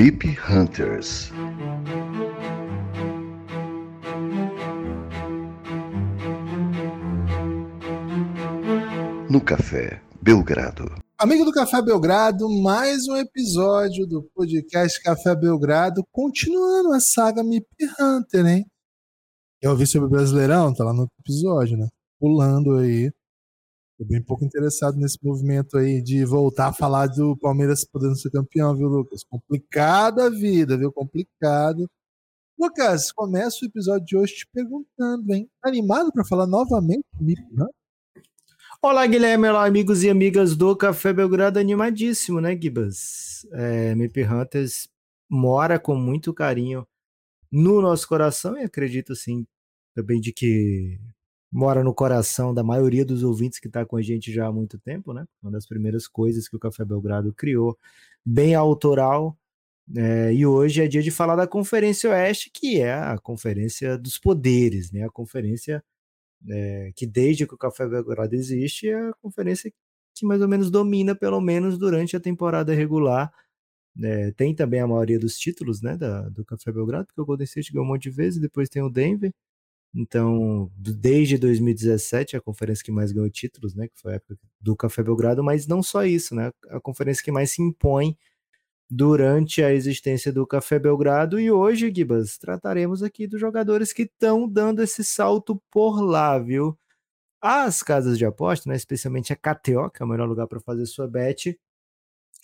MIP Hunters. No Café Belgrado. Amigo do Café Belgrado, mais um episódio do podcast Café Belgrado, continuando a saga MIP Hunter, hein? Eu ouvi sobre o Brasileirão, tá lá no episódio, né? Pulando aí. Tô bem pouco interessado nesse movimento aí de voltar a falar do Palmeiras podendo ser campeão, viu, Lucas? Complicada a vida, viu? Complicado. Lucas, começa o episódio de hoje te perguntando, hein? Animado para falar novamente comigo, né? Olá, Guilherme, olá, amigos e amigas do Café Belgrado, animadíssimo, né, Gibas? É, MP Hunters mora com muito carinho no nosso coração e acredito, sim, também de que mora no coração da maioria dos ouvintes que está com a gente já há muito tempo, né? Uma das primeiras coisas que o Café Belgrado criou, bem autoral. É, e hoje é dia de falar da Conferência Oeste, que é a Conferência dos Poderes, né? A conferência é, que desde que o Café Belgrado existe é a conferência que mais ou menos domina, pelo menos durante a temporada regular. É, tem também a maioria dos títulos né, da, do Café Belgrado, porque o Golden State ganhou um monte de vezes, depois tem o Denver, então, desde 2017, a conferência que mais ganhou títulos, né? Que foi a época do Café Belgrado, mas não só isso, né? A conferência que mais se impõe durante a existência do Café Belgrado. E hoje, Gibas, trataremos aqui dos jogadores que estão dando esse salto por lá, viu? As casas de aposta, né, especialmente a KTO, que é o melhor lugar para fazer sua bet,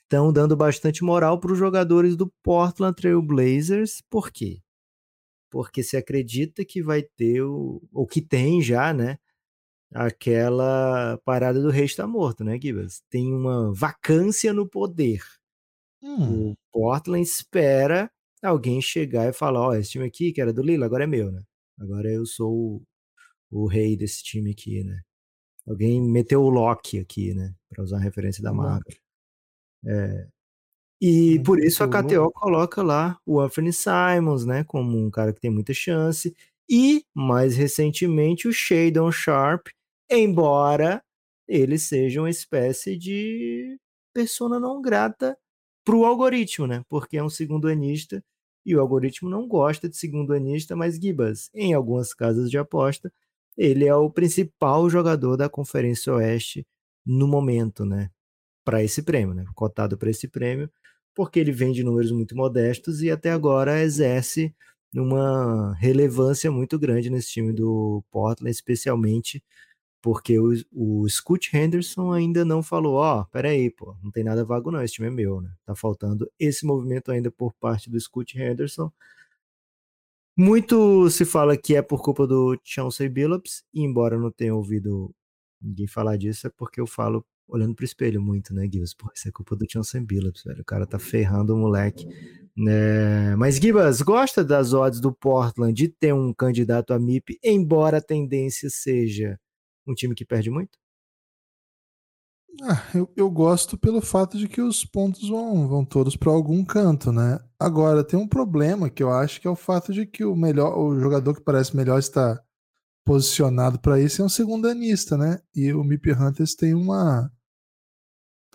estão dando bastante moral para os jogadores do Portland Trail Blazers. Por quê? Porque se acredita que vai ter o, ou que tem já, né? Aquela parada do rei está morto, né, Gibas? Tem uma vacância no poder. Hum. O Portland espera alguém chegar e falar: Ó, oh, esse time aqui, que era do Lila, agora é meu, né? Agora eu sou o, o rei desse time aqui, né? Alguém meteu o Loki aqui, né? Para usar a referência da Marvel. É, e por isso a KTO coloca lá o Anthony Simons, né, como um cara que tem muita chance. E, mais recentemente, o Shadon Sharp, embora ele seja uma espécie de persona não grata para o algoritmo, né? Porque é um segundo anista e o algoritmo não gosta de segundo anista, mas Gibas, em algumas casas de aposta, ele é o principal jogador da Conferência Oeste no momento, né? Para esse prêmio, né? Cotado para esse prêmio porque ele vem de números muito modestos e até agora exerce uma relevância muito grande nesse time do Portland, especialmente porque o, o Scoot Henderson ainda não falou, ó, oh, peraí, pô, não tem nada vago não, esse time é meu, né? Tá faltando esse movimento ainda por parte do Scoot Henderson. Muito se fala que é por culpa do Chauncey Billups, e embora eu não tenha ouvido ninguém falar disso, é porque eu falo olhando pro espelho muito, né, Gibas? Pô, isso é culpa do Johnson Billups, velho. O cara tá ferrando o moleque. Né? Mas, Gibas, gosta das odds do Portland de ter um candidato a MIP, embora a tendência seja um time que perde muito? Ah, eu, eu, gosto pelo fato de que os pontos vão, vão todos para algum canto, né? Agora, tem um problema que eu acho que é o fato de que o melhor, o jogador que parece melhor está posicionado para isso é um segundanista, né? E o MIP Hunters tem uma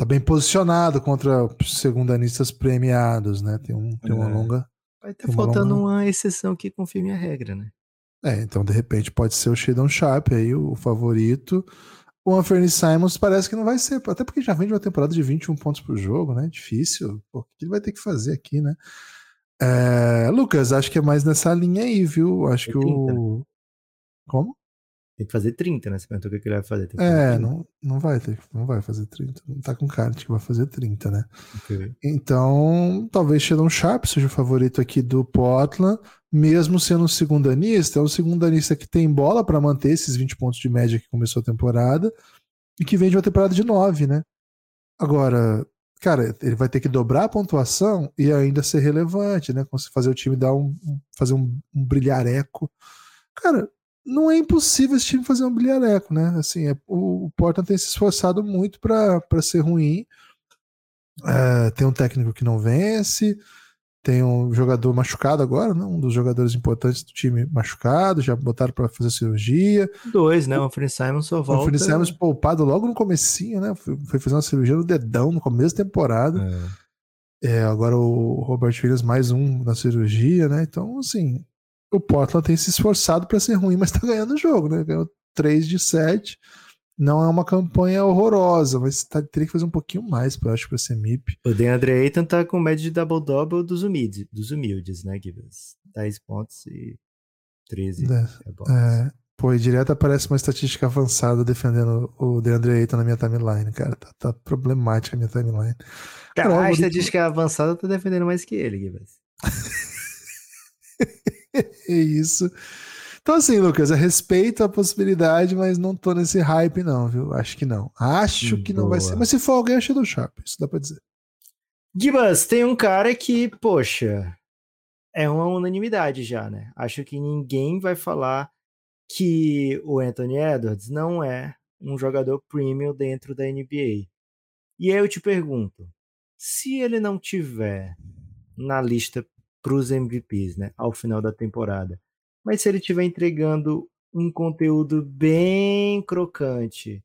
tá bem posicionado contra segundanistas premiados, né? Tem, um, tem uma é. longa. Vai estar tá faltando uma, longa... uma exceção que confirme a regra, né? É, então de repente pode ser o Shadon Sharp aí, o favorito. O Anthony Simons parece que não vai ser, até porque já vem de uma temporada de 21 pontos por jogo, né? Difícil. Pô, o que ele vai ter que fazer aqui, né? É, Lucas, acho que é mais nessa linha aí, viu? Acho é que 30. o. Como? Tem que fazer 30, né? Você perguntou o que ele vai fazer. é, não, não vai ter, não vai fazer 30. Não tá com cara de que vai fazer 30, né? Okay. Então, talvez Sheldon Sharp seja o favorito aqui do Portland, mesmo sendo um segundanista. É um segundanista que tem bola para manter esses 20 pontos de média que começou a temporada e que vem de uma temporada de 9, né? Agora, cara, ele vai ter que dobrar a pontuação e ainda ser relevante, né? Fazer o time dar um. fazer um, um brilhareco. Cara, não é impossível esse time fazer um bilhareco, né? Assim, é, o, o Portland tem se esforçado muito para ser ruim. É, tem um técnico que não vence, tem um jogador machucado agora, né? um dos jogadores importantes do time machucado, já botaram para fazer cirurgia. Dois, né? O Anthony Simons só volta. O Anthony Simons poupado logo no comecinho, né? Foi, foi fazer uma cirurgia no dedão no começo da temporada. É. É, agora o Robert Williams mais um na cirurgia, né? Então, assim, o Portland tem se esforçado para ser ruim, mas tá ganhando o jogo, né? Ganhou 3 de 7. Não é uma campanha horrorosa, mas tá, teria que fazer um pouquinho mais, eu acho, para ser MIP. O DeAndre Ayton tá com média de double-double dos humildes, dos humildes, né, Gibbons? 10 pontos e 13 é, é, Pô, e direto aparece uma estatística avançada defendendo o DeAndre Ayton na minha timeline, cara. Tá, tá problemática a minha timeline. Cara, a estatística avançada tá defendendo mais que ele, Gibbons. é isso. Então, assim, Lucas, eu respeito a possibilidade, mas não tô nesse hype, não, viu? Acho que não. Acho que Boa. não vai ser. Mas se for alguém, achei do Sharp. Isso dá pra dizer. Gibas, tem um cara que, poxa, é uma unanimidade já, né? Acho que ninguém vai falar que o Anthony Edwards não é um jogador premium dentro da NBA. E aí eu te pergunto, se ele não tiver na lista para os MVPs, né, ao final da temporada, mas se ele estiver entregando um conteúdo bem crocante,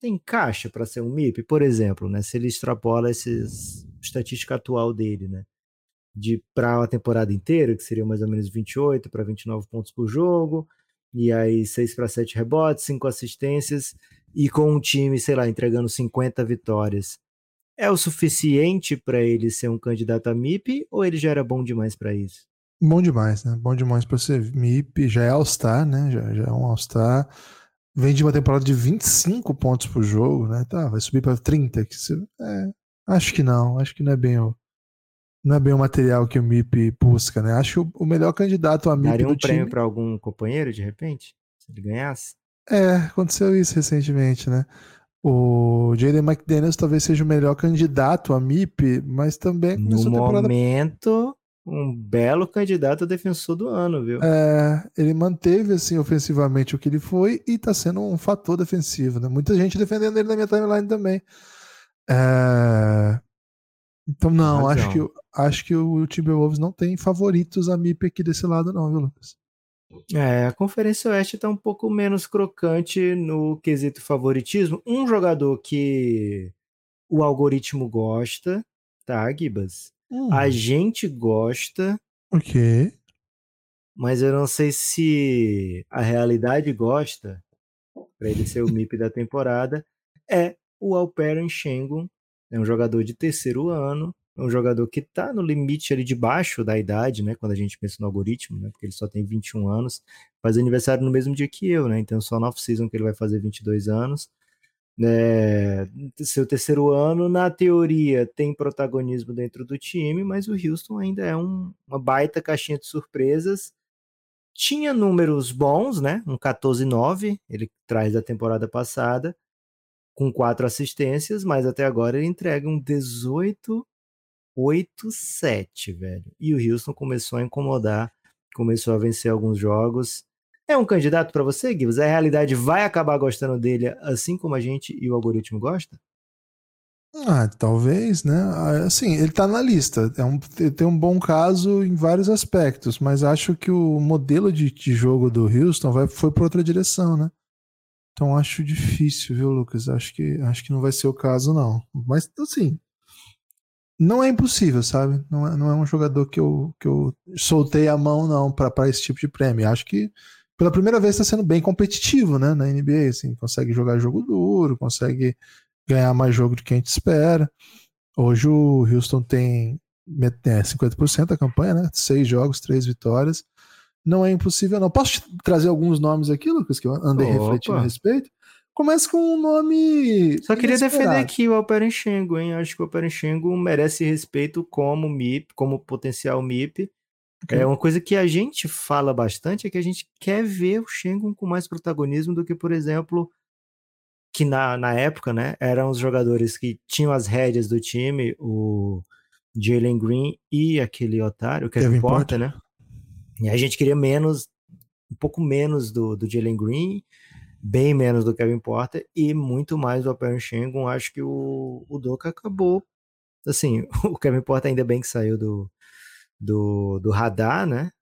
tem caixa para ser um MIP, por exemplo, né, se ele extrapola esses estatística atual dele, né, de para a temporada inteira, que seria mais ou menos 28 para 29 pontos por jogo, e aí 6 para 7 rebotes, 5 assistências, e com um time, sei lá, entregando 50 vitórias, é o suficiente para ele ser um candidato a MIP ou ele já era bom demais para isso? Bom demais, né? Bom demais para ser MIP, já é All-Star, né? Já, já é um All-Star. Vem de uma temporada de 25 pontos por jogo, né? Tá, vai subir para 30. Que se, é, acho que não, acho que não é bem o, não é bem o material que o MIP busca, né? Acho que o, melhor candidato a MIP. Daria um prêmio para algum companheiro, de repente? Se ele ganhasse? É, aconteceu isso recentemente, né? O Jaden McDaniels talvez seja o melhor candidato a MIP, mas também no temporada... momento um belo candidato a defensor do ano, viu? É, ele manteve assim ofensivamente o que ele foi e tá sendo um fator defensivo, né? Muita gente defendendo ele na minha timeline também. É... Então não, acho que acho que o Timberwolves não tem favoritos a MIP aqui desse lado, não, viu, Lucas? É, a Conferência Oeste está um pouco menos crocante no quesito favoritismo. Um jogador que o algoritmo gosta, tá, Gibas? Hum. A gente gosta. Ok. Mas eu não sei se a realidade gosta, para ele ser o MIP da temporada, é o Alperen Schengen. É um jogador de terceiro ano, um jogador que está no limite ali de baixo da idade, né? Quando a gente pensa no algoritmo, né? Porque ele só tem 21 anos, faz aniversário no mesmo dia que eu, né? Então só no off-season que ele vai fazer 22 anos. É, seu terceiro ano, na teoria, tem protagonismo dentro do time, mas o Houston ainda é um, uma baita caixinha de surpresas. Tinha números bons, né? Um 14-9, ele traz da temporada passada, com quatro assistências, mas até agora ele entrega um 18 8-7, velho. E o Houston começou a incomodar, começou a vencer alguns jogos. É um candidato para você, Gibbs? A realidade vai acabar gostando dele assim como a gente e o algoritmo gosta? Ah, talvez, né? Ah, assim, ele tá na lista. É um, tem um bom caso em vários aspectos, mas acho que o modelo de, de jogo do Houston vai, foi para outra direção, né? Então acho difícil, viu, Lucas? Acho que, acho que não vai ser o caso, não. Mas, assim, não é impossível, sabe? Não é, não é um jogador que eu, que eu soltei a mão, não, para esse tipo de prêmio. Acho que pela primeira vez está sendo bem competitivo, né? Na NBA, assim, consegue jogar jogo duro, consegue ganhar mais jogo do que a gente espera. Hoje o Houston tem é, 50% da campanha, né? Seis jogos, três vitórias. Não é impossível, não. Posso te trazer alguns nomes aqui, Lucas, que eu andei Opa. refletindo a respeito? Começa com um nome. Só queria defender aqui o Alperenchengo, hein? Acho que o Alperenchengo merece respeito como MIP, como potencial MIP. Okay. É uma coisa que a gente fala bastante é que a gente quer ver o Shengun com mais protagonismo do que, por exemplo, que na, na época, né, eram os jogadores que tinham as rédeas do time, o Jalen Green e aquele otário, o Kevin, Kevin Porter, Porter, né? E a gente queria menos, um pouco menos do, do Jalen Green bem menos do Kevin Porter e muito mais do Alperen Schengen. Acho que o, o Doca acabou. Assim, o Kevin Porter ainda bem que saiu do, do, do radar, né?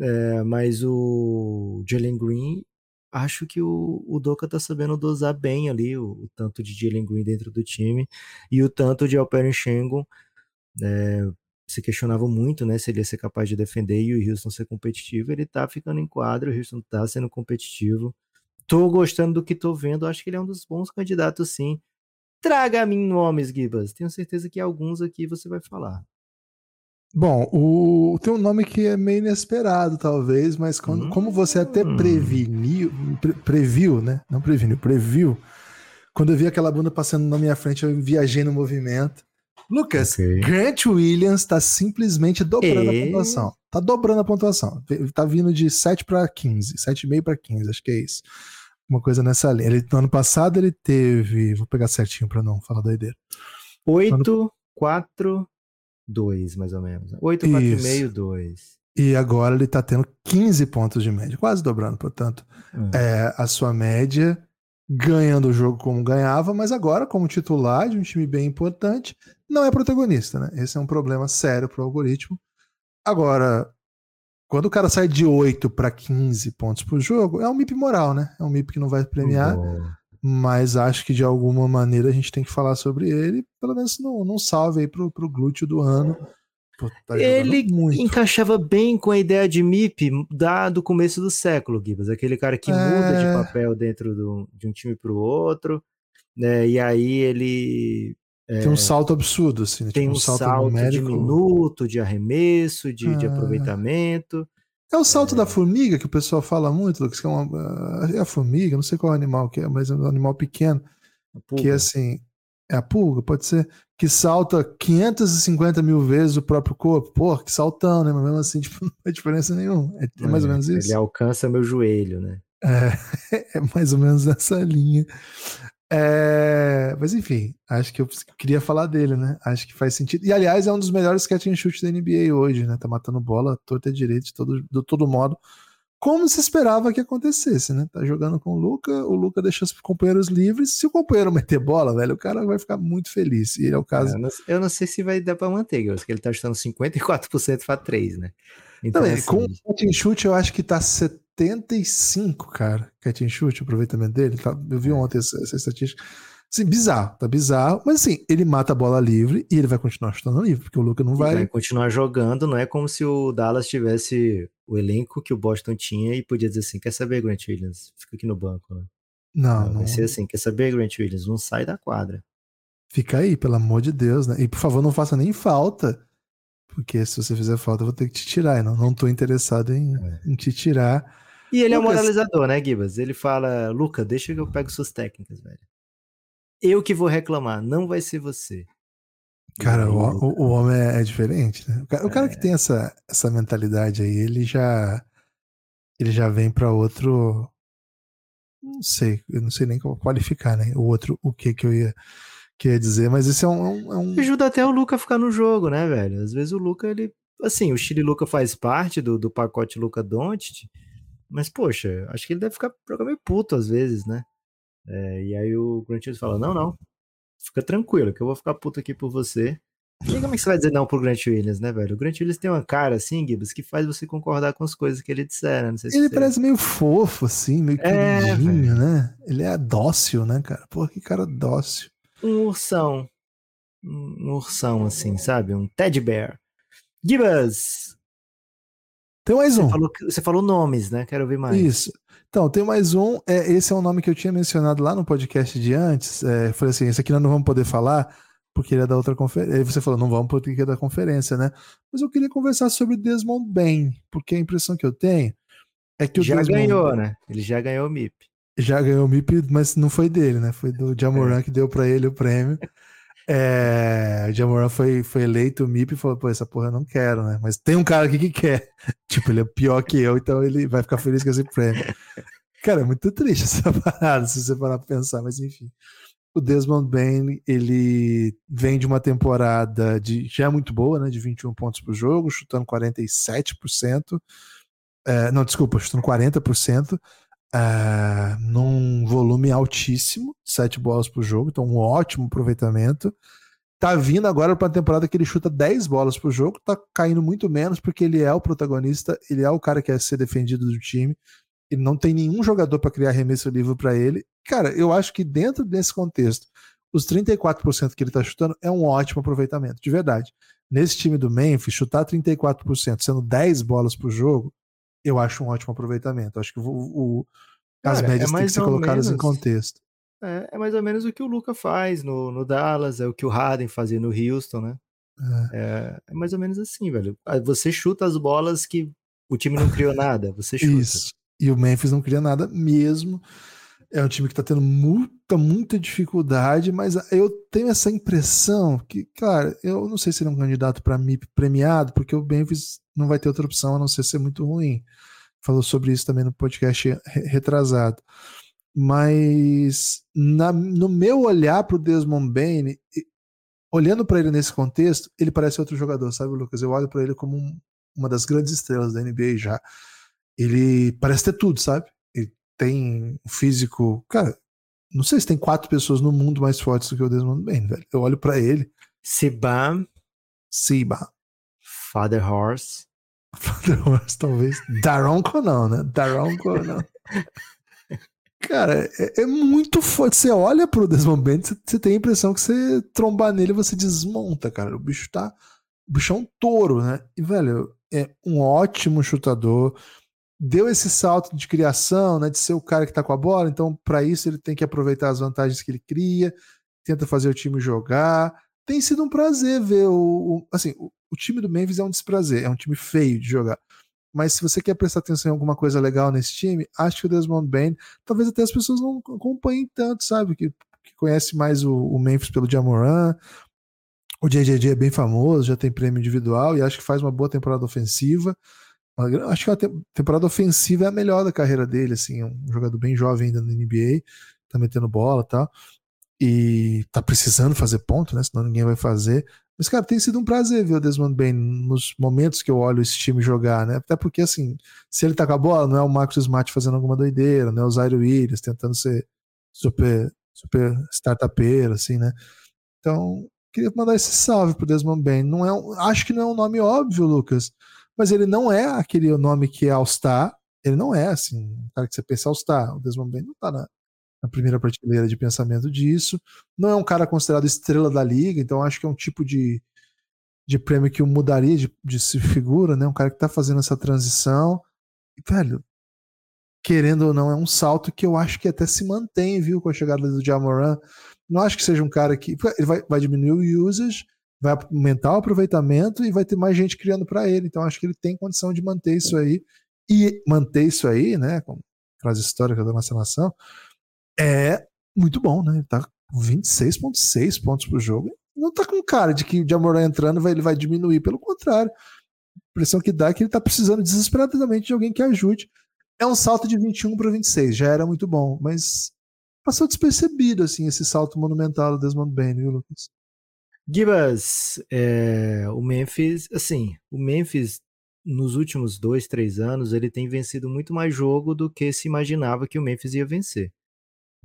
É, mas o Jalen Green, acho que o, o Doca tá sabendo dosar bem ali o, o tanto de Jalen Green dentro do time e o tanto de Alperen Schengen É, se questionava muito, né, se ele ia ser capaz de defender e o Houston ser competitivo. Ele tá ficando em quadro, o Houston tá sendo competitivo. Tô gostando do que tô vendo, acho que ele é um dos bons candidatos, sim. Traga a mim nomes, Gibas. Tenho certeza que alguns aqui você vai falar. Bom, o, tem um nome que é meio inesperado, talvez, mas quando, hum. como você até preveniu, pre, previu, né? Não preveniu, previu. Quando eu vi aquela bunda passando na minha frente, eu viajei no movimento. Lucas, okay. Grant Williams está simplesmente dobrando e... a pontuação. Tá dobrando a pontuação. Tá vindo de 7 para 15, 7,5 para 15, acho que é isso. Uma coisa nessa linha. Ele, no ano passado ele teve, vou pegar certinho para não falar doideira. 8, ano... 4, 2, mais ou menos. 8, 4, isso. meio, 2. E agora ele tá tendo 15 pontos de média, quase dobrando, portanto. Hum. É, a sua média ganhando o jogo como ganhava, mas agora, como titular de um time bem importante, não é protagonista, né? Esse é um problema sério para o algoritmo. Agora, quando o cara sai de 8 para 15 pontos por jogo, é um MIP moral, né? É um MIP que não vai premiar, mas acho que de alguma maneira a gente tem que falar sobre ele, pelo menos não, não salve aí pro, pro glúteo do ano. Pô, tá ele encaixava bem com a ideia de MIP da, do começo do século, Gibas. Aquele cara que é... muda de papel dentro do, de um time para o outro, né? E aí ele. É, tem um salto absurdo, assim. Né? Tem tipo um, um salto, salto de minuto, de arremesso, de, é... de aproveitamento. É o salto é... da formiga que o pessoal fala muito, Lucas, que é uma. É a formiga, não sei qual animal que é, mas é um animal pequeno. Que assim. É a pulga, pode ser que salta 550 mil vezes o próprio corpo. Pô, que saltão, né? Mas mesmo assim, tipo, não faz diferença nenhuma. É, é mais ou menos isso. Ele alcança meu joelho, né? É, é mais ou menos essa linha. É, mas enfim, acho que eu queria falar dele, né? Acho que faz sentido. E aliás, é um dos melhores catch and shoot da NBA hoje, né? Tá matando bola torta e direito de todo, de todo modo como se esperava que acontecesse, né? Tá jogando com o Luca, o Luca deixa os companheiros livres. Se o companheiro meter bola, velho, o cara vai ficar muito feliz. E é o caso. Eu não, eu não sei se vai dar pra manter, acho que ele tá chutando 54% para 3, né? Então, não, assim... com o catch shoot, eu acho que tá 75, cara. Catch and shoot, o aproveitamento dele. Tá, eu vi é. ontem essa, essa estatística. Assim, bizarro, tá bizarro. Mas assim, ele mata a bola livre e ele vai continuar chutando livre, porque o Luca não vai. Ele vai continuar jogando, não é como se o Dallas tivesse o elenco que o Boston tinha e podia dizer assim: quer saber, Grant Williams? Fica aqui no banco, né? Não, não. Vai ser assim: quer saber, Grant Williams? Não sai da quadra. Fica aí, pelo amor de Deus, né? E por favor, não faça nem falta. Porque se você fizer falta, eu vou ter que te tirar. E não, não tô interessado em, é. em te tirar. E ele Lucas... é um moralizador, né, Gibas? Ele fala: Luca, deixa que eu pego suas técnicas, velho. Eu que vou reclamar, não vai ser você. Cara, o, o, o homem é, é, diferente, né? O cara, o cara, que é. tem essa, essa mentalidade aí, ele já ele já vem para outro não sei, eu não sei nem como qualificar, né? O outro, o que que eu ia, que ia dizer, mas esse é um, é um, Ajuda até o Luca a ficar no jogo, né, velho? Às vezes o Luca, ele. Assim, o Chile Luca faz parte do, do pacote Luca Doncic, mas, poxa, acho que ele deve ficar meio puto às vezes, né? É, e aí o Grant Williams fala: Não, não, fica tranquilo, que eu vou ficar puto aqui por você. E como é que você vai dizer não pro Grant Williams, né, velho? O Grant Williams tem uma cara assim, Gibbs, que faz você concordar com as coisas que ele disser, né? Se ele você... parece meio fofo, assim, meio é, queridinho, né? Ele é dócil, né, cara? Pô, que cara dócil. Um ursão. Um ursão, assim, sabe? Um teddy bear. Gibbs! Tem mais um. Você falou, você falou nomes, né? Quero ouvir mais. Isso. Então, tem mais um. É, esse é um nome que eu tinha mencionado lá no podcast de antes. É, falei assim: esse aqui nós não vamos poder falar porque ele é da outra conferência. Aí você falou: não vamos porque é da conferência, né? Mas eu queria conversar sobre Desmond Bain, porque a impressão que eu tenho é que o já Desmond ganhou, né? Ele já ganhou o MIP. Já ganhou o MIP, mas não foi dele, né? Foi do Jamoran é. que deu para ele o prêmio. É, o Jamoran foi, foi eleito o MIP e falou, pô, essa porra eu não quero, né? Mas tem um cara aqui que quer. tipo, ele é pior que eu, então ele vai ficar feliz com esse prêmio. Cara, é muito triste essa parada, se você parar pra pensar, mas enfim. O Desmond Bain, ele vem de uma temporada de já é muito boa, né? De 21 pontos por jogo, chutando 47%. É, não, desculpa, chutando 40%. Uh, num volume altíssimo, sete bolas por jogo, então um ótimo aproveitamento. Tá vindo agora para a temporada que ele chuta 10 bolas por jogo, tá caindo muito menos porque ele é o protagonista, ele é o cara que quer ser defendido do time. E não tem nenhum jogador para criar arremesso livre para ele. Cara, eu acho que dentro desse contexto, os 34% que ele está chutando é um ótimo aproveitamento, de verdade. Nesse time do Memphis, chutar 34%, sendo 10 bolas por jogo, eu acho um ótimo aproveitamento. Acho que o, o as Cara, médias é têm que ser colocadas menos, em contexto. É, é, mais ou menos o que o Luca faz no, no Dallas, é o que o Harden fazia no Houston, né? É. é. é mais ou menos assim, velho. Você chuta as bolas que o time não criou nada, você chuta. Isso. E o Memphis não cria nada mesmo. É um time que tá tendo muita, muita dificuldade, mas eu tenho essa impressão que, cara, eu não sei se ele é um candidato para MIP premiado, porque o Memphis não vai ter outra opção a não ser ser muito ruim. Falou sobre isso também no podcast retrasado. Mas na, no meu olhar pro Desmond Bain, olhando para ele nesse contexto, ele parece outro jogador, sabe, Lucas? Eu olho para ele como um, uma das grandes estrelas da NBA já. Ele parece ter tudo, sabe? Tem um físico. Cara, não sei se tem quatro pessoas no mundo mais fortes do que o Desmond Bain, velho. Eu olho para ele. Sibam. Siba. Father Horse. Father Horse, talvez. Daronco não, né? Daronco não. Cara, é, é, muito forte. Você olha pro Desmond Bain, você, você tem a impressão que você trombar nele você desmonta, cara. O bicho tá. O bicho é um touro, né? E, velho, é um ótimo chutador. Deu esse salto de criação, né? De ser o cara que tá com a bola. Então, para isso, ele tem que aproveitar as vantagens que ele cria, tenta fazer o time jogar. Tem sido um prazer ver o. o assim, o, o time do Memphis é um desprazer, é um time feio de jogar mas se você quer prestar atenção em alguma coisa legal nesse time, acho que o Desmond Bain, talvez até as pessoas não acompanhem tanto, sabe? Que, que conhece mais o, o Memphis pelo Jamoran. O JJJ é bem famoso, já tem prêmio individual e acho que faz uma boa temporada ofensiva. Acho que a temporada ofensiva é a melhor da carreira dele, assim, é um jogador bem jovem ainda na NBA, tá metendo bola e tal. E tá precisando fazer ponto, né? Senão ninguém vai fazer. Mas, cara, tem sido um prazer ver o Desmond Bain nos momentos que eu olho esse time jogar, né? Até porque, assim, se ele tá com a bola, não é o Marcos Smart fazendo alguma doideira, não é o Zaire Williams tentando ser super, super startupeiro, assim, né? Então, queria mandar esse salve pro Desmond Bain. Não é um, acho que não é um nome óbvio, Lucas, mas ele não é aquele nome que é All-Star. Ele não é, assim, um cara que você pensa All-Star. O Desmond Bain não tá na, na primeira prateleira de pensamento disso. Não é um cara considerado estrela da liga, então acho que é um tipo de, de prêmio que mudaria de, de se figura, né? Um cara que tá fazendo essa transição. E, velho, querendo ou não, é um salto que eu acho que até se mantém, viu, com a chegada do Jamoran. Não acho que seja um cara que. Ele vai, vai diminuir o usage, vai aumentar o aproveitamento e vai ter mais gente criando para ele. Então acho que ele tem condição de manter isso aí. E manter isso aí, né? Com frase histórica da nossa nação, é muito bom, né? Ele tá com 26,6 pontos por jogo. Não tá com cara de que o Jamoran entrando vai, ele vai diminuir, pelo contrário. A impressão que dá é que ele tá precisando desesperadamente de alguém que ajude. É um salto de 21 para 26, já era muito bom, mas passou despercebido assim esse salto monumental do Desmond Bain, viu, Lucas? Gibas, é, o Memphis, assim, o Memphis nos últimos dois, três anos ele tem vencido muito mais jogo do que se imaginava que o Memphis ia vencer.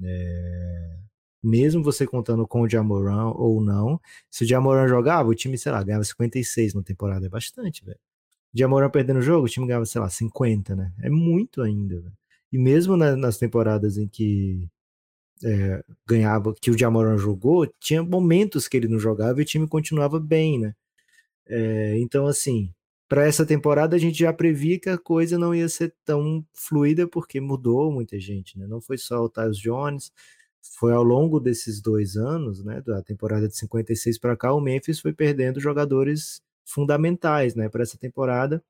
É... Mesmo você contando com o Jamoran ou não, se o Jamoran jogava, o time, sei lá, ganhava 56 na temporada, é bastante, velho. Jamoran perdendo o jogo, o time ganhava, sei lá, 50, né? É muito ainda, velho. E mesmo na, nas temporadas em que é, ganhava, que o Jamoran jogou, tinha momentos que ele não jogava e o time continuava bem, né? É, então, assim, para essa temporada a gente já previa que a coisa não ia ser tão fluida porque mudou muita gente, né? Não foi só o Tyus Jones, foi ao longo desses dois anos, né, da temporada de 56 para cá, o Memphis foi perdendo jogadores fundamentais, né, para essa temporada.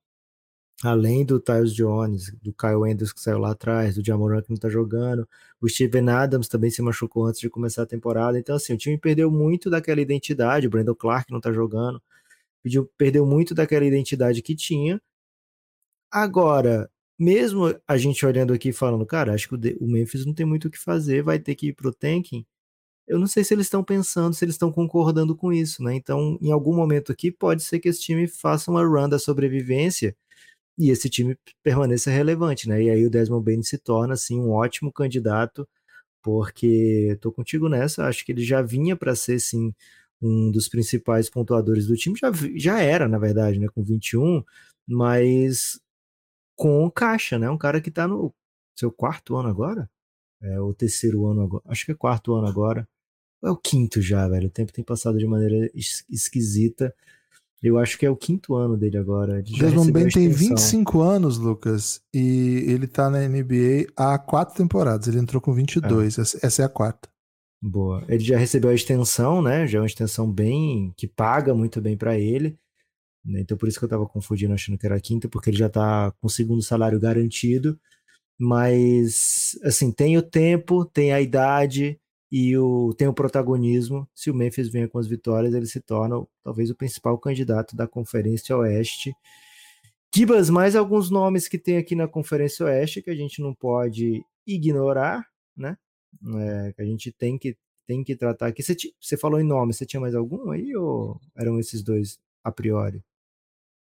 Além do Tyus Jones, do Kyle Andrews que saiu lá atrás, do Jamoran que não tá jogando, o Steven Adams também se machucou antes de começar a temporada. Então, assim, o time perdeu muito daquela identidade. O Brandon Clark não tá jogando pediu, perdeu muito daquela identidade que tinha. Agora, mesmo a gente olhando aqui falando, cara, acho que o, Memphis não tem muito o que fazer, vai ter que ir pro tanking. Eu não sei se eles estão pensando, se eles estão concordando com isso, né? Então, em algum momento aqui, pode ser que esse time faça uma run da sobrevivência e esse time permaneça relevante, né? E aí o Desmond Bain se torna, assim, um ótimo candidato, porque tô contigo nessa, acho que ele já vinha para ser, sim, um dos principais pontuadores do time, já, já era, na verdade, né, com 21, mas com caixa, né? Um cara que tá no seu quarto ano agora, é o terceiro ano agora, acho que é quarto ano agora. é o quinto já, velho. O tempo tem passado de maneira es esquisita. Eu acho que é o quinto ano dele agora. Desmond Bain tem 25 anos, Lucas, e ele tá na NBA há quatro temporadas. Ele entrou com 22. É. Essa é a quarta. Boa. Ele já recebeu a extensão, né? Já é uma extensão bem. que paga muito bem para ele. Né? Então por isso que eu tava confundindo, achando que era a quinta, porque ele já tá com o segundo salário garantido. Mas, assim, tem o tempo, tem a idade e o, tem o protagonismo. Se o Memphis venha com as vitórias, ele se torna talvez o principal candidato da Conferência Oeste. Kibas, mais alguns nomes que tem aqui na Conferência Oeste que a gente não pode ignorar, né? É, que a gente tem que, tem que tratar aqui. Você, você falou em nome, você tinha mais algum aí ou eram esses dois a priori?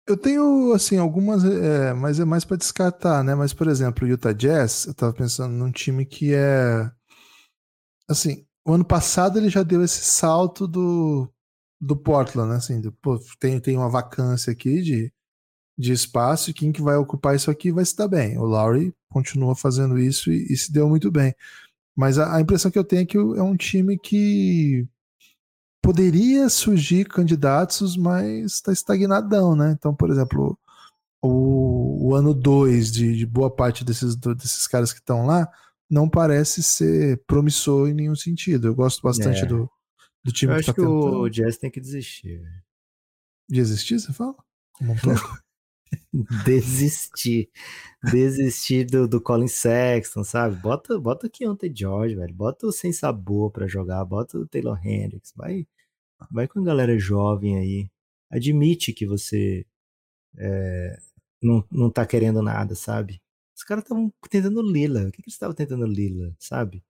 Eu tenho, assim, algumas, é, mas é mais para descartar, né? Mas, por exemplo, o Utah Jazz, eu tava pensando num time que é. Assim, o ano passado ele já deu esse salto do, do Portland, né? Assim, do, pô, tem, tem uma vacância aqui de, de espaço e quem que vai ocupar isso aqui vai se dar bem. O Lowry continua fazendo isso e, e se deu muito bem. Mas a, a, impressão que eu tenho é que é um time que poderia surgir candidatos, mas está estagnadão, né? Então, por exemplo, o, o ano 2 de, de, boa parte desses, desses caras que estão lá não parece ser promissor em nenhum sentido. Eu gosto bastante é. do, do time Eu que acho tá que tentando. o Jazz tem que desistir. Desistir, você fala? Desistir. Desistir do, do Colin Sexton, sabe? Bota, bota aqui ontem George, velho. Bota o sem sabor para jogar, bota o Taylor Hendricks. Vai, Vai com a galera jovem aí. Admite que você é, não, não tá querendo nada, sabe? Os caras estavam tentando Lila. O que, que eles estavam tentando Lila, sabe?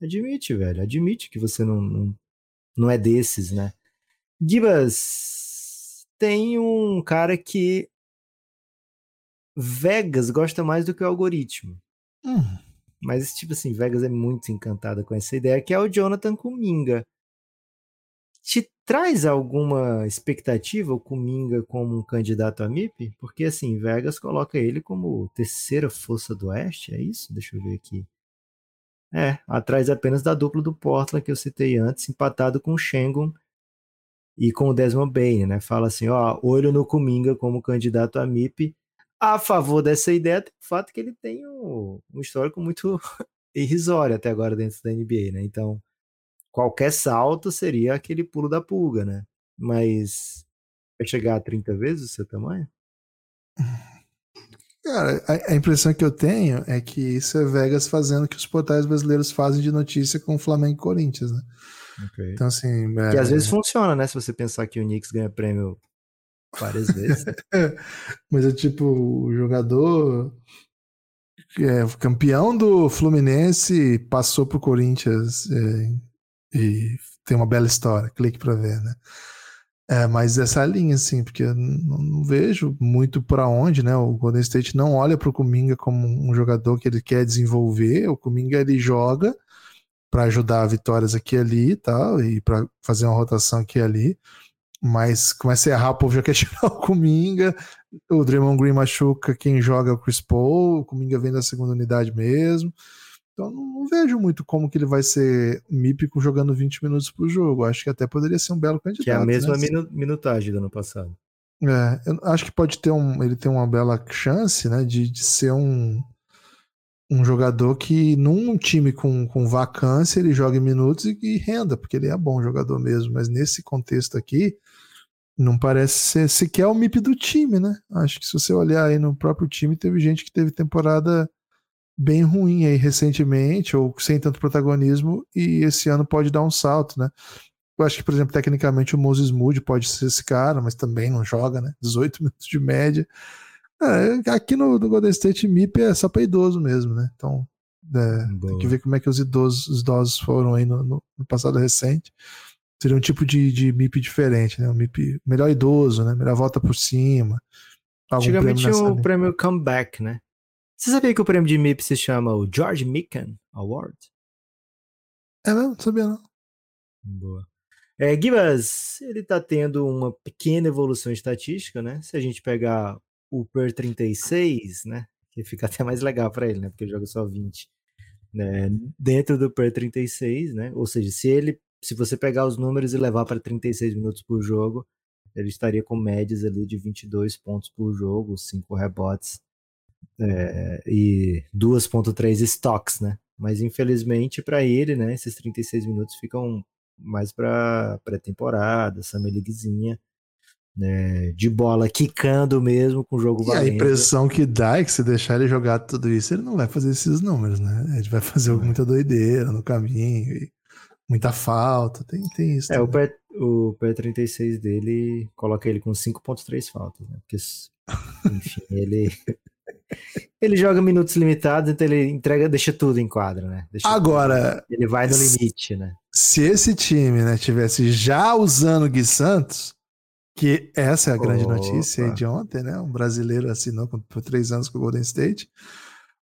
Admite, velho. Admite que você não, não, não é desses, né? Gibas, tem um cara que Vegas gosta mais do que o algoritmo. Hum. Mas, tipo assim, Vegas é muito encantada com essa ideia, que é o Jonathan Kuminga te traz alguma expectativa o Kuminga como um candidato a MIP? Porque assim, Vegas coloca ele como terceira força do Oeste, é isso? Deixa eu ver aqui. É, atrás apenas da dupla do Portland que eu citei antes, empatado com o Shengun e com o Desmond Bain, né? Fala assim, ó, olho no Kuminga como candidato a MIP. A favor dessa ideia, tem o fato que ele tem um, um histórico muito irrisório até agora dentro da NBA, né? Então, qualquer salto seria aquele pulo da pulga, né? Mas vai chegar a 30 vezes o seu tamanho? Cara, a, a, impressão que eu tenho é que isso é Vegas fazendo o que os portais brasileiros fazem de notícia com o Flamengo e Corinthians, né? Okay. Então, assim. É... Que às vezes funciona, né? Se você pensar que o Knicks ganha prêmio várias vezes. Mas é tipo, o jogador é, campeão do Fluminense passou pro Corinthians é, e tem uma bela história, clique para ver, né? É, mas essa linha, assim, porque eu não, não vejo muito para onde, né? O Golden State não olha para o Kuminga como um jogador que ele quer desenvolver. O Kuminga ele joga para ajudar vitórias aqui e ali e tal, e para fazer uma rotação aqui e ali. Mas começa a errar, o povo já quer tirar o Kuminga. O Draymond Green machuca, quem joga é o Chris Paul. O Kuminga vem da segunda unidade mesmo. Então não, não, vejo muito como que ele vai ser mípico jogando 20 minutos por jogo. Acho que até poderia ser um belo candidato. Que é a mesma né? minutagem do ano passado. É, eu acho que pode ter um. Ele tem uma bela chance, né? De, de ser um, um jogador que num time com, com vacância ele joga minutos e, e, renda, porque ele é bom jogador mesmo. Mas nesse contexto aqui, não parece ser sequer o MIP do time, né? Acho que se você olhar aí no próprio time, teve gente que teve temporada bem ruim aí recentemente, ou sem tanto protagonismo, e esse ano pode dar um salto, né? Eu acho que, por exemplo, tecnicamente o Moses Moody pode ser esse cara, mas também não joga, né? 18 minutos de média. É, aqui no, no, Golden State, MIP é só para idoso mesmo, né? Então, é, tem que ver como é que os idosos, os idosos foram aí no, no, no passado recente. Seria um tipo de, de MIP diferente, né? Um MIP melhor idoso, né? Melhor volta por cima. Antigamente tinha o prêmio comeback, né? Você sabia que o prêmio de MIP se chama o George Mikan Award? É mesmo? Não sabia não. Boa. É, Gibas, ele tá tendo uma pequena evolução estatística, né? Se a gente pegar o per 36, né? Que fica até mais legal para ele, né? Porque ele joga só 20. Né? Dentro do per 36, né? Ou seja, se ele se você pegar os números e levar para 36 minutos por jogo, ele estaria com médias ali de 22 pontos por jogo, 5 rebotes é, e 2.3 stocks, né? Mas infelizmente para ele, né, esses 36 minutos ficam mais para pré-temporada, Summer Leaguezinha, né, de bola quicando mesmo com o jogo e valendo. a impressão que dá é que se deixar ele jogar tudo isso, ele não vai fazer esses números, né? Ele vai fazer é. muita doideira no caminho, muita falta, tem, tem isso. É, o, P, o P36 dele coloca ele com 5.3 faltas, né? Porque, enfim, ele ele joga minutos limitados, então ele entrega, deixa tudo em quadra, né? Deixa Agora. Tudo. Ele vai no limite, né? Se esse time, né, tivesse já usando o Gui Santos, que essa é a grande Opa. notícia de ontem, né? Um brasileiro assinou por três anos com o Golden State.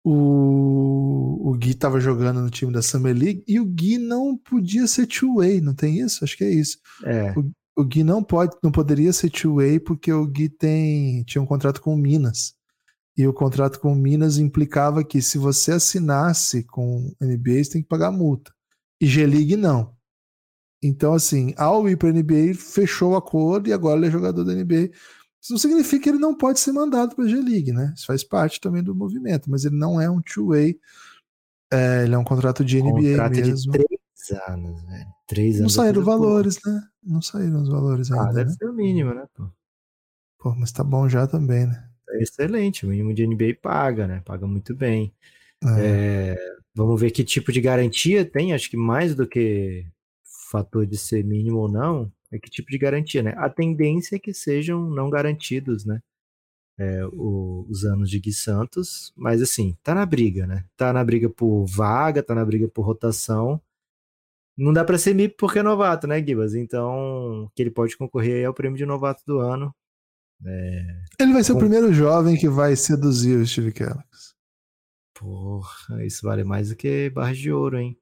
O, o Gui estava jogando no time da Summer League e o Gui não podia ser two-way, não tem isso? Acho que é isso. É. O, o Gui não pode, não poderia ser two-way porque o Gui tem tinha um contrato com o Minas. E o contrato com o Minas implicava que se você assinasse com NBA, você tem que pagar multa. E G-League não. Então, assim, ao ir para a NBA, fechou o acordo e agora ele é jogador da NBA. Isso não significa que ele não pode ser mandado para a G-League, né? Isso faz parte também do movimento, mas ele não é um two-way. É, ele é um contrato de NBA contrato mesmo. De três anos, velho. Três anos. Não saíram valores, né? Não saíram os valores ah, ainda. Ah, deve né? ser o mínimo, né, pô? Pô, mas tá bom já também, né? É excelente. O mínimo de NBA paga, né? Paga muito bem. É. É, vamos ver que tipo de garantia tem. Acho que mais do que fator de ser mínimo ou não, é que tipo de garantia, né? A tendência é que sejam não garantidos, né? É, o, os anos de Gui Santos, mas assim, tá na briga, né? Tá na briga por vaga, tá na briga por rotação. Não dá para ser MIP porque é novato, né, Gibas? Então, que ele pode concorrer ao prêmio de novato do ano. É... Ele vai ser o primeiro jovem que vai seduzir o Steve Kellogg. Porra, isso vale mais do que barras de ouro, hein?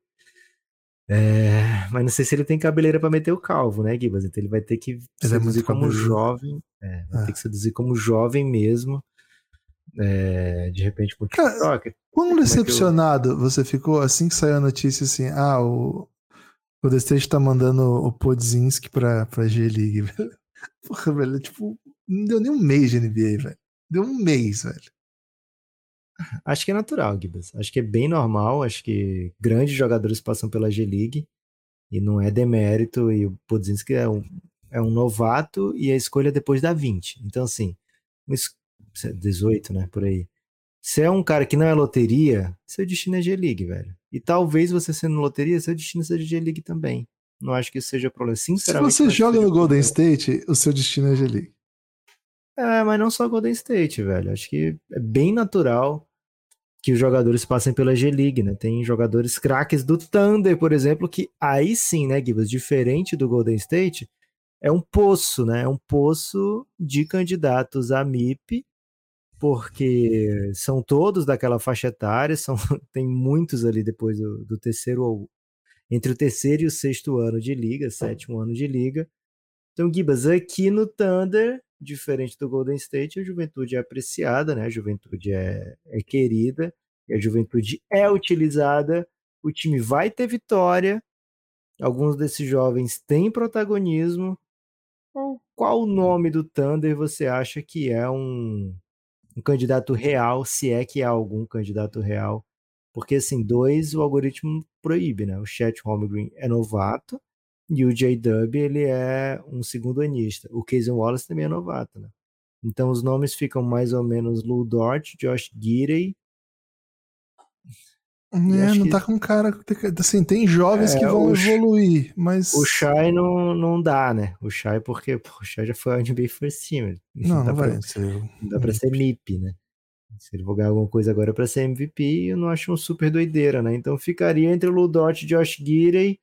É, mas não sei se ele tem cabeleira para meter o calvo, né, Gibas? Então ele vai ter que ele é seduzir é como cabeleiro. jovem. É, vai é. ter que seduzir como jovem mesmo. É, de repente com TikTok. Quão decepcionado eu... você ficou assim que saiu a notícia assim: ah, o, o The State tá mandando o Podzinski pra, pra G-League, velho. Porra, velho, tipo, não deu nem um mês de NBA, velho. Deu um mês, velho. Acho que é natural, Gibas. Acho que é bem normal. Acho que grandes jogadores passam pela G-League e não é demérito. E o Podzinski é um, é um novato e a escolha é depois da 20. Então, assim, 18, né? Por aí. Se é um cara que não é loteria, seu destino é G-League, velho. E talvez você sendo loteria, seu destino seja G-League também. Não acho que isso seja problema. Sinceramente. Se você joga no Golden State, o seu destino é G-League. É, mas não só Golden State, velho. Acho que é bem natural que os jogadores passem pela G-League, né? Tem jogadores craques do Thunder, por exemplo, que aí sim, né, Gibbs, diferente do Golden State, é um poço, né? É um poço de candidatos a MIP, porque são todos daquela faixa etária, são, tem muitos ali depois do, do terceiro ou entre o terceiro e o sexto ano de liga, sétimo ano de liga. Então, Gibas, aqui no Thunder diferente do Golden State, a juventude é apreciada, né? A juventude é, é querida, e a juventude é utilizada. O time vai ter vitória. Alguns desses jovens têm protagonismo. Qual o nome do Thunder você acha que é um, um candidato real, se é que há algum candidato real? Porque, assim, dois o algoritmo proíbe, né? O Chet Holmgren é novato, e o J-Dub, ele é um segundo anista. O Casey Wallace também é novato, né? Então os nomes ficam mais ou menos Lou Dort, Josh Gidey. É, não que... tá com cara. Assim, tem jovens é, que vão evoluir, mas. O Shai não, não dá, né? O Shai, porque pô, o Shai já foi NBA First Team. Não, não, dá não pra, ser. Não dá pra ser MIP, né? Se ele ganhar alguma coisa agora pra ser MVP, eu não acho um super doideira, né? Então ficaria entre o Lou Dort e Josh Gidey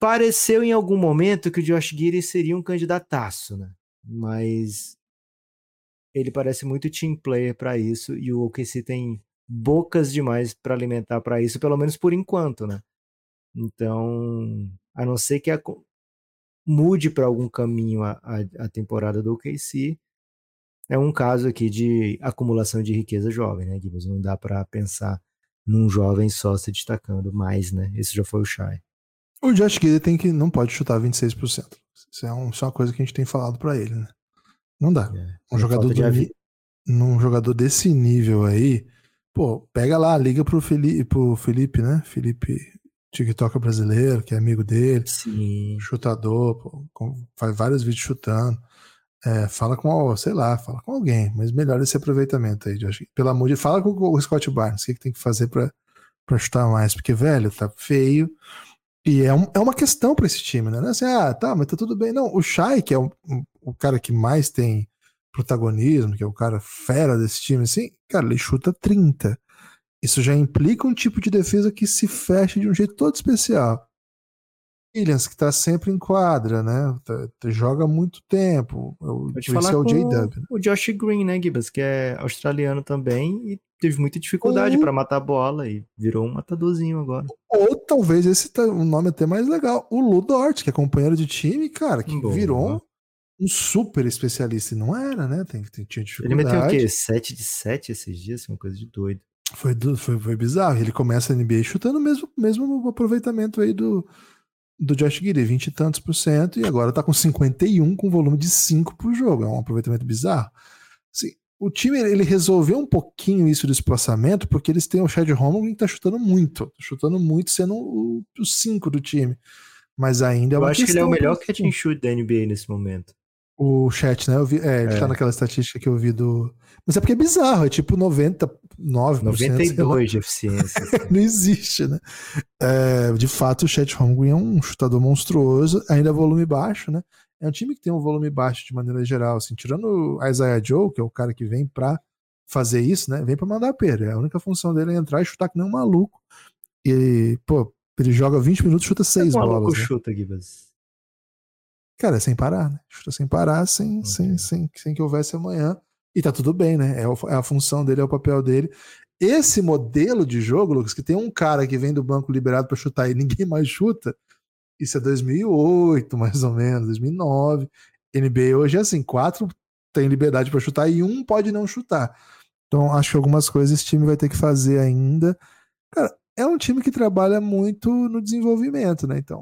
Pareceu em algum momento que o Josh Giddy seria um candidataço, né? Mas ele parece muito team player para isso e o OKC tem bocas demais para alimentar para isso, pelo menos por enquanto, né? Então, a não ser que a, mude para algum caminho a, a, a, temporada do OKC, é um caso aqui de acumulação de riqueza jovem, né? Não dá para pensar num jovem só se destacando mais, né? Esse já foi o Shai. O Josh Gidey tem que não pode chutar 26%. Isso é, um, isso é uma coisa que a gente tem falado para ele, né? Não dá. É, um jogador do, num jogador desse nível aí, pô, pega lá, liga pro Felipe, pro Felipe, né? Felipe TikToker brasileiro, que é amigo dele, Sim. chutador, pô, faz vários vídeos chutando. É, fala com, sei lá, fala com alguém, mas melhora esse aproveitamento aí, Josh. Pelo amor de Deus, fala com o Scott Barnes, o que, que tem que fazer para chutar mais, porque, velho, tá feio. E é, um, é uma questão para esse time, né? Não é assim, ah, tá, mas tá tudo bem. Não, o Shai, que é o, o cara que mais tem protagonismo, que é o cara fera desse time, assim, cara, ele chuta 30. Isso já implica um tipo de defesa que se fecha de um jeito todo especial. Williams, que tá sempre em quadra, né? Tá, tá, joga muito tempo. Pode falar é o J-Dub. Né? O Josh Green, né, Gibas? Que é australiano também e teve muita dificuldade Ou... para matar a bola e virou um matadorzinho agora. Ou talvez esse tá um nome até mais legal. O Lu Dort, que é companheiro de time, cara, que Boa. virou um super especialista. E não era, né? Tem, tem, tinha dificuldade. Ele meteu o quê? 7 de 7 esses dias? Uma coisa de doido. Foi, foi, foi bizarro. Ele começa a NBA chutando o mesmo, mesmo aproveitamento aí do, do Josh Gidey, 20 e tantos por cento, e agora tá com 51 com volume de 5 por jogo. É um aproveitamento bizarro. O time ele resolveu um pouquinho isso do espaçamento, porque eles têm o Chad Holmgren que tá chutando muito. Tá chutando muito, sendo o 5 do time. Mas ainda é Eu acho que ele é o melhor catch and shoot da NBA nesse momento. O chat, né? Eu vi, é, ele é. tá naquela estatística que eu vi do. Mas é porque é bizarro, é tipo 99%. 92 de eficiência. Assim. não existe, né? É, de fato, o Chat Holmgren é um chutador monstruoso, ainda é volume baixo, né? É um time que tem um volume baixo de maneira geral, assim, tirando o Isaiah Joe, que é o cara que vem pra fazer isso, né? Vem pra mandar pera. A única função dele é entrar e chutar que nem um maluco. E, pô, ele joga 20 minutos chuta 6 é bolas. Né? chuta, Gibas. Cara, é sem parar, né? Chuta sem parar, sem, okay. sem, sem, sem que houvesse amanhã. E tá tudo bem, né? É, é a função dele, é o papel dele. Esse modelo de jogo, Lucas, que tem um cara que vem do banco liberado para chutar e ninguém mais chuta, isso é 2008, mais ou menos, 2009. NBA hoje é assim: quatro tem liberdade para chutar e um pode não chutar. Então, acho que algumas coisas esse time vai ter que fazer ainda. Cara, é um time que trabalha muito no desenvolvimento, né? Então,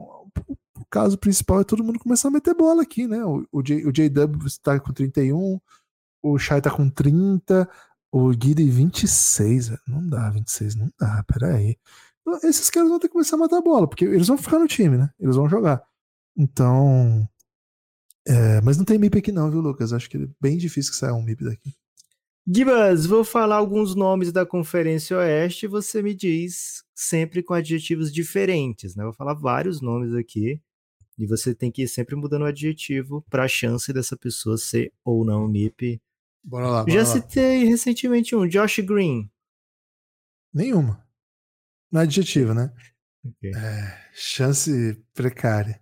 o caso principal é todo mundo começar a meter bola aqui, né? O, J, o JW está com 31, o Shai tá com 30, o Guide 26. Não dá, 26, não dá, peraí. Então, esses caras vão ter que começar a matar a bola, porque eles vão ficar no time, né? Eles vão jogar. Então. É, mas não tem MIP aqui, não, viu, Lucas? Acho que é bem difícil que saia um MIP daqui. Gibas, vou falar alguns nomes da Conferência Oeste e você me diz sempre com adjetivos diferentes, né? Vou falar vários nomes aqui e você tem que ir sempre mudando o adjetivo para a chance dessa pessoa ser ou não MIP. Bora lá, bora Já lá. citei recentemente um, Josh Green. Nenhuma. Não é adjetivo, né? Okay. É, chance precária.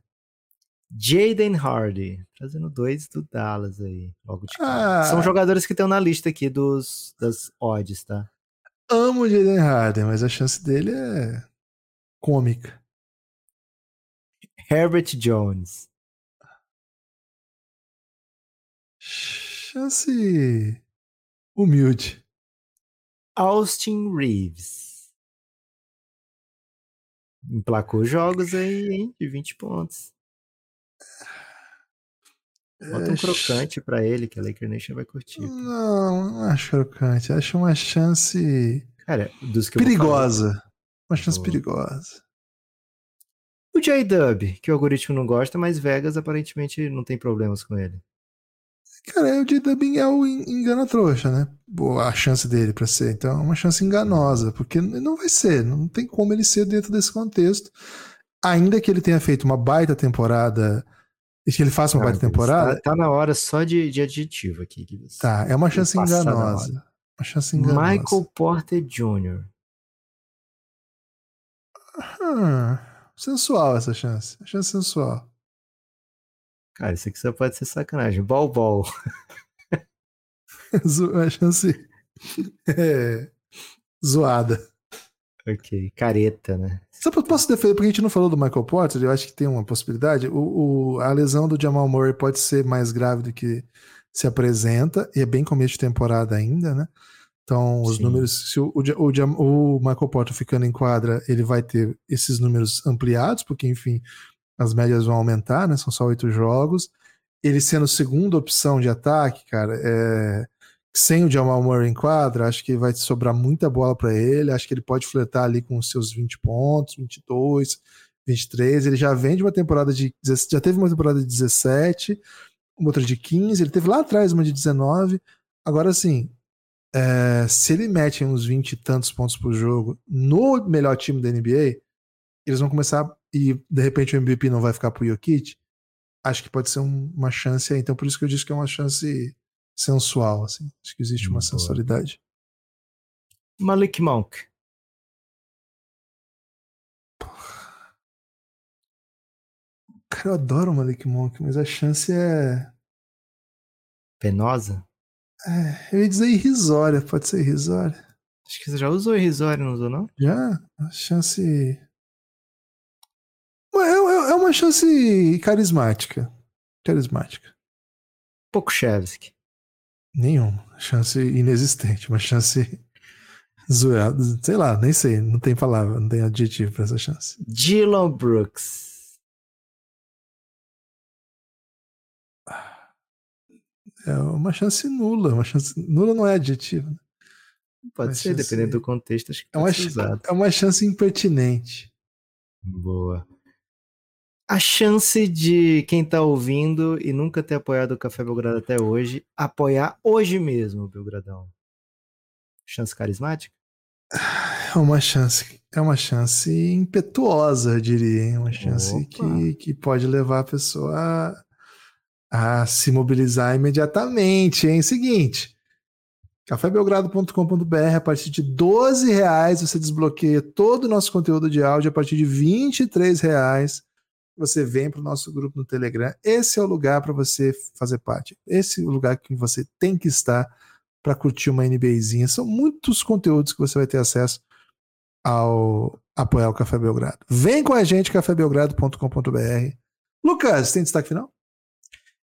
Jaden Hardy, trazendo dois do Dallas aí, logo de ah, São jogadores que estão na lista aqui dos das odds, tá? Amo o Jaden Hardy, mas a chance dele é cômica. Herbert Jones. Chance humilde. Austin Reeves. Emplacou jogos aí, hein? De 20 pontos. Bota um crocante pra ele, que a Laker Nation vai curtir. Não, não acho crocante. Acho uma chance. Cara, dos que perigosa. Uma chance perigosa. O J-Dub, que o algoritmo não gosta, mas Vegas aparentemente não tem problemas com ele. Cara, o J-Dub é o engana trouxa, né? A chance dele para ser. Então é uma chance enganosa, porque não vai ser, não tem como ele ser dentro desse contexto. Ainda que ele tenha feito uma baita temporada e que ele faça uma baita temporada. Tá, tá, na hora só de, de adjetivo aqui. Tá, é uma chance enganosa. Uma chance enganosa. Michael Porter Jr. Hum. Sensual essa chance. Chance sensual. Cara, isso aqui só pode ser sacanagem. Bol bol. a chance é, zoada. Ok, careta, né? Só posso defender, porque a gente não falou do Michael Porter, eu acho que tem uma possibilidade. O, o, a lesão do Jamal Murray pode ser mais grave do que se apresenta, e é bem começo de temporada ainda, né? Então, os Sim. números, se o, o, o, Michael Porter ficando em quadra, ele vai ter esses números ampliados, porque, enfim, as médias vão aumentar, né? São só oito jogos. Ele sendo segunda opção de ataque, cara, é... sem o Jamal Murray em quadra, acho que vai sobrar muita bola para ele. Acho que ele pode fletar ali com os seus 20 pontos, 22, 23. Ele já vem de uma temporada de. Já teve uma temporada de 17, outra de 15. Ele teve lá atrás uma de 19. Agora, assim, é, se ele mete uns 20 e tantos pontos por jogo no melhor time da NBA, eles vão começar e de repente o MVP não vai ficar pro Jokic. Acho que pode ser um, uma chance aí. Então, por isso que eu disse que é uma chance sensual. Assim. Acho que existe uma sensualidade. Malik Monk. Cara, eu adoro o Malik Monk, mas a chance é. Penosa? É, eu ia dizer irrisória, pode ser irrisória. Acho que você já usou irrisória, não usou, não? Já, a chance. Uma chance carismática. Carismática. Pouco Chevsky. Nenhuma. Chance inexistente. Uma chance zoada. Sei lá, nem sei. Não tem palavra, não tem adjetivo pra essa chance. Dylan Brooks. É uma chance nula. Uma chance nula não é adjetivo. Né? Pode uma ser, chance... dependendo do contexto. Acho que é, uma é uma chance impertinente. Boa. A chance de quem tá ouvindo e nunca ter apoiado o Café Belgrado até hoje, apoiar hoje mesmo o Belgradão. Chance carismática? É uma chance, é uma chance impetuosa, eu diria. Uma chance que, que pode levar a pessoa a a se mobilizar imediatamente, hein? Seguinte, cafébelgrado.com.br, a partir de 12 reais você desbloqueia todo o nosso conteúdo de áudio, a partir de 23 reais você vem para o nosso grupo no Telegram. Esse é o lugar para você fazer parte. Esse é o lugar que você tem que estar para curtir uma NBAzinha. São muitos conteúdos que você vai ter acesso ao apoiar o Café Belgrado. Vem com a gente, cafébelgrado.com.br. Lucas, tem destaque final?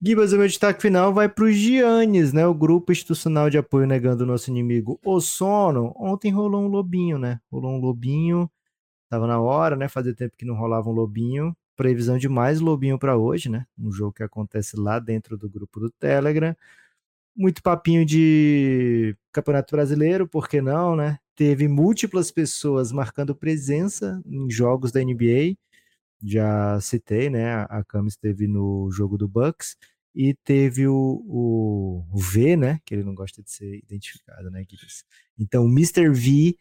Gibas, o meu destaque final vai para o Giannis, né? O grupo institucional de apoio negando o nosso inimigo o sono. Ontem rolou um lobinho, né? Rolou um lobinho. Tava na hora, né? Fazia tempo que não rolava um lobinho. Previsão de mais lobinho para hoje, né? Um jogo que acontece lá dentro do grupo do Telegram. Muito papinho de Campeonato Brasileiro, por que não, né? Teve múltiplas pessoas marcando presença em jogos da NBA já citei, né? A Cam esteve no jogo do Bucks e teve o, o, V, né? Que ele não gosta de ser identificado, né, Guilherme? Então, o Mr. V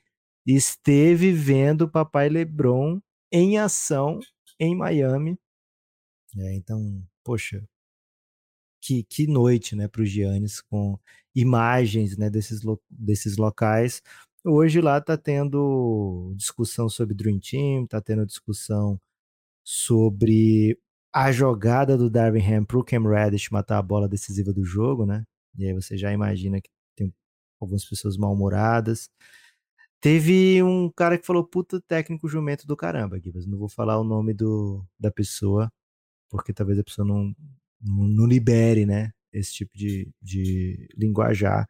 esteve vendo o papai LeBron em ação em Miami. É, então, poxa, que, que noite, né, para o Giannis com imagens, né, desses, lo, desses locais. Hoje lá tá tendo discussão sobre Dream Team, tá tendo discussão sobre a jogada do Darvin Ham pro Cam Reddish matar a bola decisiva do jogo, né? E aí você já imagina que tem algumas pessoas mal-humoradas. Teve um cara que falou puta técnico jumento do caramba, Gibas. Não vou falar o nome do, da pessoa, porque talvez a pessoa não, não, não libere, né? Esse tipo de, de linguajar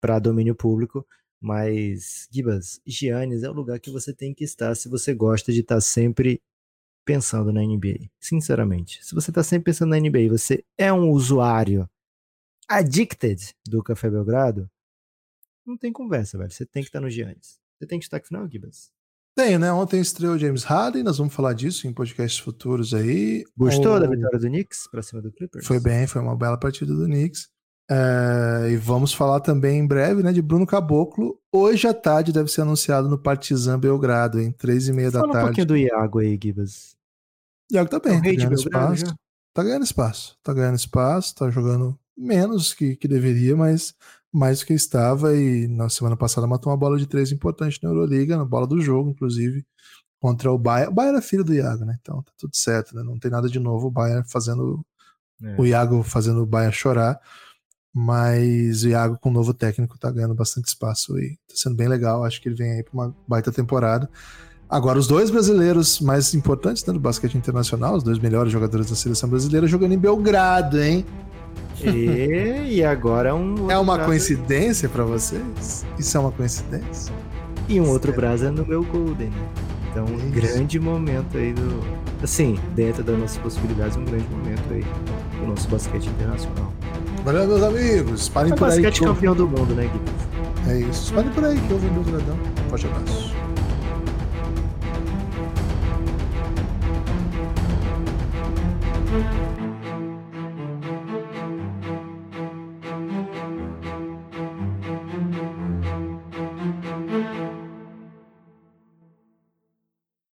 para domínio público. Mas, Gibas, Giannis é o lugar que você tem que estar se você gosta de estar sempre pensando na NBA. Sinceramente. Se você está sempre pensando na NBA você é um usuário addicted do Café Belgrado, não tem conversa, velho. Você tem que estar no Giannis. Você tem que estar aqui final, Gibbs? Tenho, né? Ontem estreou James Harden, nós vamos falar disso em podcasts futuros aí. Gostou da vitória do Knicks pra cima do Clippers? Foi bem, foi uma bela partida do Knicks. É, e vamos falar também em breve, né, de Bruno Caboclo. Hoje à tarde deve ser anunciado no Partizan Belgrado, em três e meia da tarde. Fala um pouquinho do Iago aí, Gibas. Iago tá bem, é tá ganhando espaço. Já. Tá ganhando espaço. Tá ganhando espaço, tá jogando menos que, que deveria, mas mais do que estava. E na semana passada matou uma bola de três importante na Euroliga, na bola do jogo, inclusive, contra o Bayern. O Bayern era filho do Iago, né? Então tá tudo certo, né? Não tem nada de novo. O Bayern fazendo. É. O Iago fazendo o Bayern chorar. Mas o Iago, com o novo técnico, tá ganhando bastante espaço e tá sendo bem legal. Acho que ele vem aí pra uma baita temporada. Agora, os dois brasileiros mais importantes né, do basquete internacional, os dois melhores jogadores da seleção brasileira, jogando em Belgrado, hein? E, e agora é um. É uma brasa... coincidência para vocês? Isso é uma coincidência? E um outro Sério? brasa é no meu Golden. Então, um Isso. grande momento aí do. Assim, dentro das nossas possibilidades, um grande momento aí do nosso basquete internacional. Valeu, meus amigos. Parem é por basquete aí. Basquete campeão do mundo, né, Gui? É isso. Parem por aí que eu um meu gradão. Forte abraço. thank